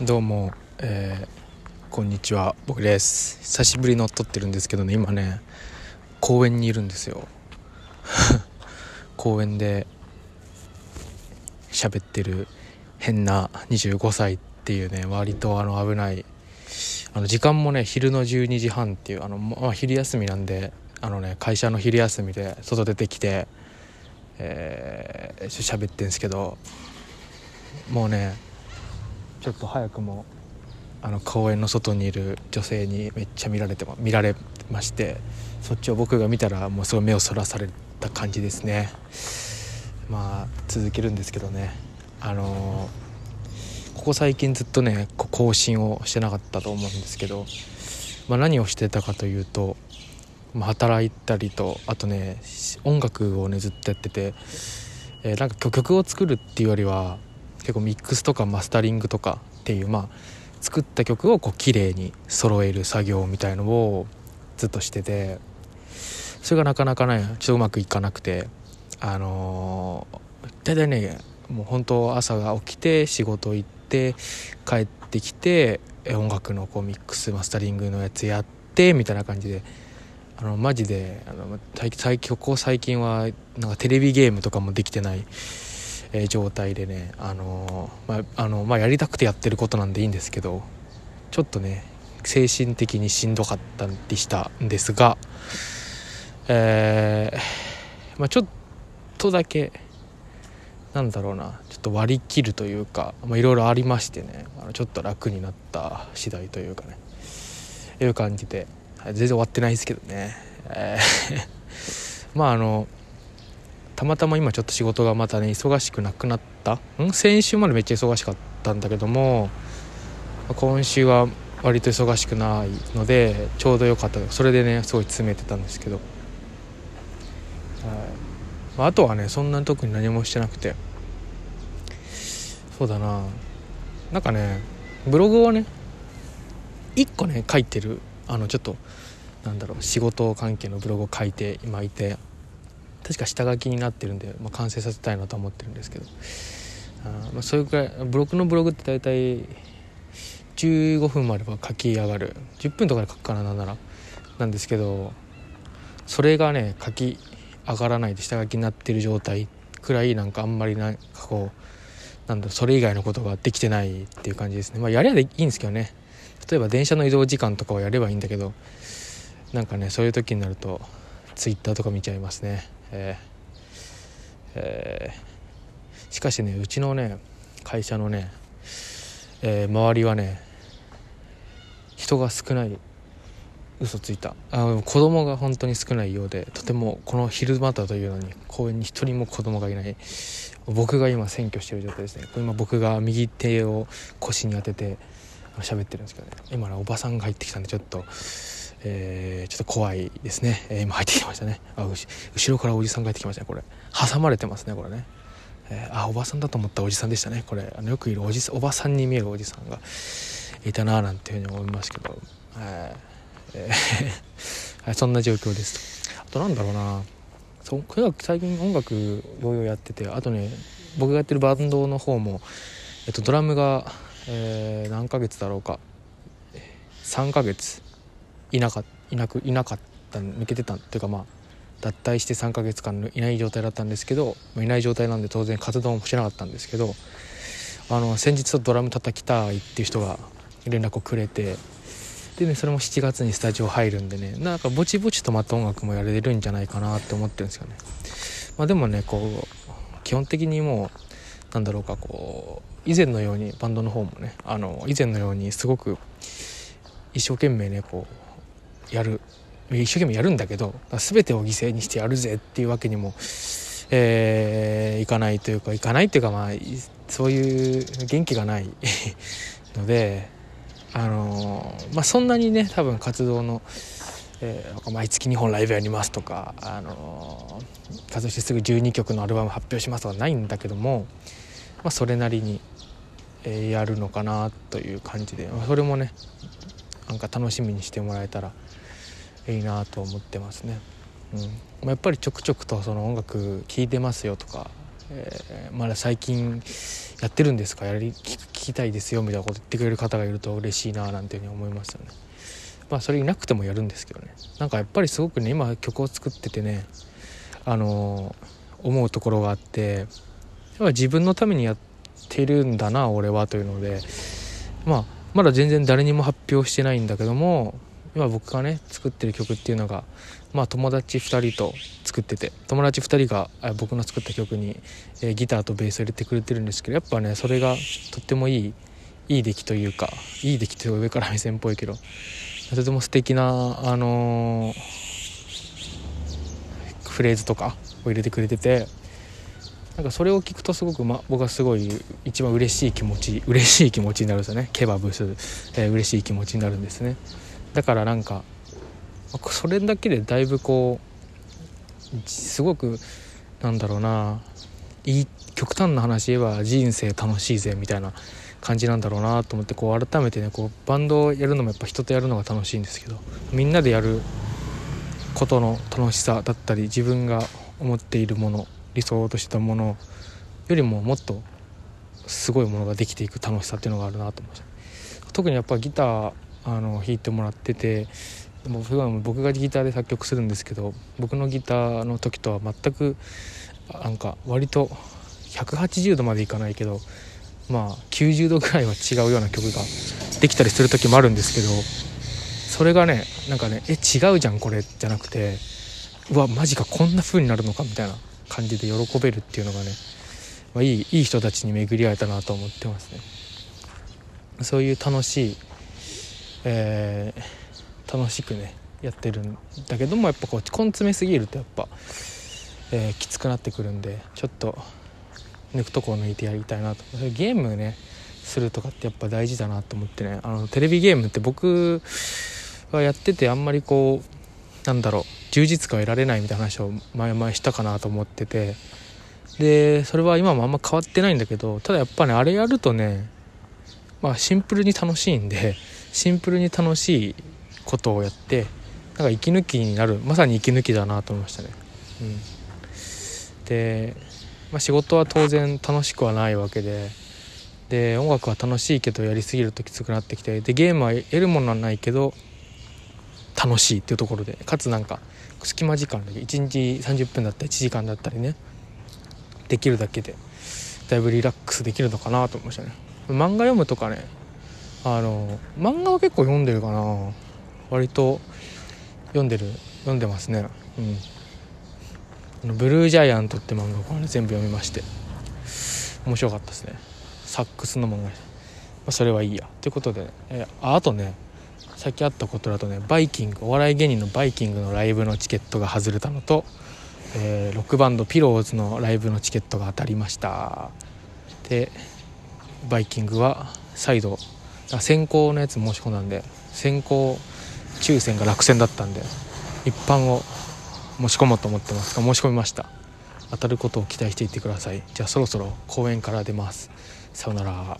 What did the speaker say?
どうも、えー、こんにちは。僕です。久しぶりの撮ってるんですけどね今ね。公園にいるんですよ。公園で喋ってる変な25歳っていうね割とあの危ないあの時間もね昼の12時半っていうあの、まあ、昼休みなんであのね会社の昼休みで外出てきてえー、喋ってんですけどもうねちょっと早くもあの公園の外にいる女性にめっちゃ見られて見られましてそっちを僕が見たらもうすごい目をそらされた感じですね。まあ続けるんですけどね。あのー、ここ最近ずっとね更新をしてなかったと思うんですけど、まあ、何をしてたかというと、まあ、働いたりとあとね音楽をねずっとやってて、えー、なんか曲を作るっていうよりは結構ミックスとかマスタリングとかっていうまあ作った曲をこう綺麗に揃える作業みたいのをずっとしててそれがなかなかねちょっとうまくいかなくてあのー、大体ねもう本当朝が起きて仕事行って帰ってきて音楽のこうミックスマスタリングのやつやってみたいな感じであのマジであの最近ここ最近はなんかテレビゲームとかもできてないえー、状態でね、あのー、まあのまあ、やりたくてやってることなんでいいんですけどちょっとね精神的にしんどかったりしたんですが、えー、まあ、ちょっとだけなんだろうなちょっと割り切るというかいろいろありましてねあのちょっと楽になった次第というかねいう感じで、全然終わってないですけどね、えー まああのたまたま今ちょっと仕事がまたね忙しくなくなった？ん？先週までめっちゃ忙しかったんだけども今週は割と忙しくないのでちょうど良かったそれでねすごい詰めてたんですけど、はい。まあ、あとはねそんなに特に何もしてなくて。そうだな。なんかねブログをね1個ね書いてるあのちょっとなんだろう仕事関係のブログを書いて今いて。確か下書きになってるんで、まあ、完成させたいなと思ってるんですけど。あ、まあ、それくらいブログのブログって大体15分もあれば書き上がる。10分とかで書くかななんなら。なんですけどそれがね書き上がらないで下書きになってる状態くらいなんかあんまりなんかこうなんだそれ以外のことができてないっていう感じですね。まあやればいいんですけどね。例えば電車の移動時間とかをやればいいんだけどなんかねそういう時になるとツイッターとか見ちゃいますね。えーえー、しかしねうちのね会社のね、えー、周りはね人が少ない嘘ついた。あ子供が本当に少ないようでとてもこの昼間だというのに公園に一人も子供がいない。僕が今占拠してる状態ですね。今僕が右手を腰に当てて喋ってるんですけどね。今ねおばさんが入ってきたんでちょっとえー、ちょっと怖いですね、えー、今入ってきましたね。あ後ろからおじさんが入ってきましたねこれ。挟まれてますねこれね、えー、あおばさんだと思ったおじさんでしたね。これあのよくいるおじおばさんに見えるおじさんがいたななんていうふうに思いますけど、えー、そんな状況です。あとなんだろうな。そとにかく最近音楽ようようやっててあとね僕がやってるバンドの方も、えっと、ドラムが、えー、何ヶ月だろうか。3ヶ月。いなかいなくいなかった抜けてたっていうかまあ脱退して3ヶ月間いない状態だったんですけどいない状態なんで当然活動もしなかったんですけどあの先日ドラム叩きたいっていう人が連絡をくれてでねそれも7月にスタジオ入るんでねなんかぼちぼちとまた音楽もやれるんじゃないかなって思ってるんですよね。まあでもねこう基本的にもうなんだろうかこう以前のようにバンドの方もねあの以前のようにすごく一生懸命ねこうやる。一生懸命やるんだけど全てを犠牲にしてやるぜっていうわけにも、えー、いかないというかいかないっていうかまあそういう元気がない のであのー、まあそんなにね多分活動の、えー、毎月2本ライブやりますとか、あのー、活動してすぐ12曲のアルバム発表しますとかないんだけども、まあ、それなりに、えー、やるのかなという感じでそれもねなんか楽しみにしてもらえたらいいなと思ってますね。うん。まあ、やっぱりちょくちょくとその音楽聴いてますよとかえー、まだ最近やってるんですか？やり聞きたいですよみたいなこと言ってくれる方がいると嬉しいななんていうふうに思いましたね。まあそれいなくてもやるんですけどね。なんかやっぱりすごくね今曲を作っててねあのー、思うところがあってやっ自分のためにやってるんだな俺はというのでまあまだ全然誰にも発表してないんだけども今僕がね作ってる曲っていうのがまあ友達2人と作ってて友達2人が僕の作った曲に、えギターとベースを入れてくれてるんですけどやっぱねそれがとってもいいいい出来というかいい出来というか上から目線っぽいけどとても素敵なあのー、フレーズとかを入れてくれててなんかそれを聞くとすごく、ま、僕はすごい一番嬉しい気持ち嬉しい気持ちになるんですよね。ケバブス、えー、嬉しい気持ちになるんですね。だからなんかそれだけでだいぶこうすごくなんだろうないい極端な話言えば人生楽しいぜみたいな感じなんだろうなと思ってこう改めてねこうバンドをやるのもやっぱ人とやるのが楽しいんですけどみんなでやることの楽しさだったり自分が思っているもの理想としたものよりももっとすごいものができていく楽しさっていうのがあるなと思いまし。た特にやっぱギターあの弾いてもらってても普段僕がギターで作曲するんですけど僕のギターの時とは全くなんか割と180度までいかないけどまあ90度ぐらいは違うような曲ができたりする時もあるんですけどそれがねなんかねえ違うじゃんこれじゃなくてうわマジかこんな風になるのかみたいな。感じで喜べるっていうのがね、まあ、いいいい人たちに巡り会えたなと思ってますね。そういう楽しい、えー、楽しくねやってるんだけどもやっぱこう根詰めすぎるとやっぱ、えー、きつくなってくるんでちょっと抜くとこを抜いてやりたいなと。ゲームねするとかってやっぱ大事だなと思ってね。あのテレビゲームって僕はやっててあんまりこうなんだろう充実感を得られないみたいな話を前々したかなと思っててでそれは今もあんま変わってないんだけどただやっぱねあれやるとねまあシンプルに楽しいんで シンプルに楽しいことをやってなんか息抜きになるまさに息抜きだなと思いましたね。うん、で、まあ、仕事は当然楽しくはないわけでで音楽は楽しいけどやりすぎるときつくなってきてでゲームは得るものはないけど楽しいっていうところでかつなんか隙間時間で1日30分だったり1時間だったりねできるだけでだいぶリラックスできるのかなと思いましたね。漫画読むとかねあの漫画は結構読んでるかな。割と読んでる読んでますね。うん。ブルージャイアントって漫画を、ね、全部読みまして面白かったですね。サックスの漫画、それはいいや。ということで、えああとねさっきあったことだとねバイキングお笑い芸人のバイキングのライブのチケットが外れたのと、えー、ロックバンドピローズのライブのチケットが当たりました。でバイキングは再度先行のやつ申し込んだんで先行抽選が落選だったんで一般を申し込もうと思ってます。が申し込みました。当たることを期待していってください。じゃあそろそろ公園から出ます。さようなら。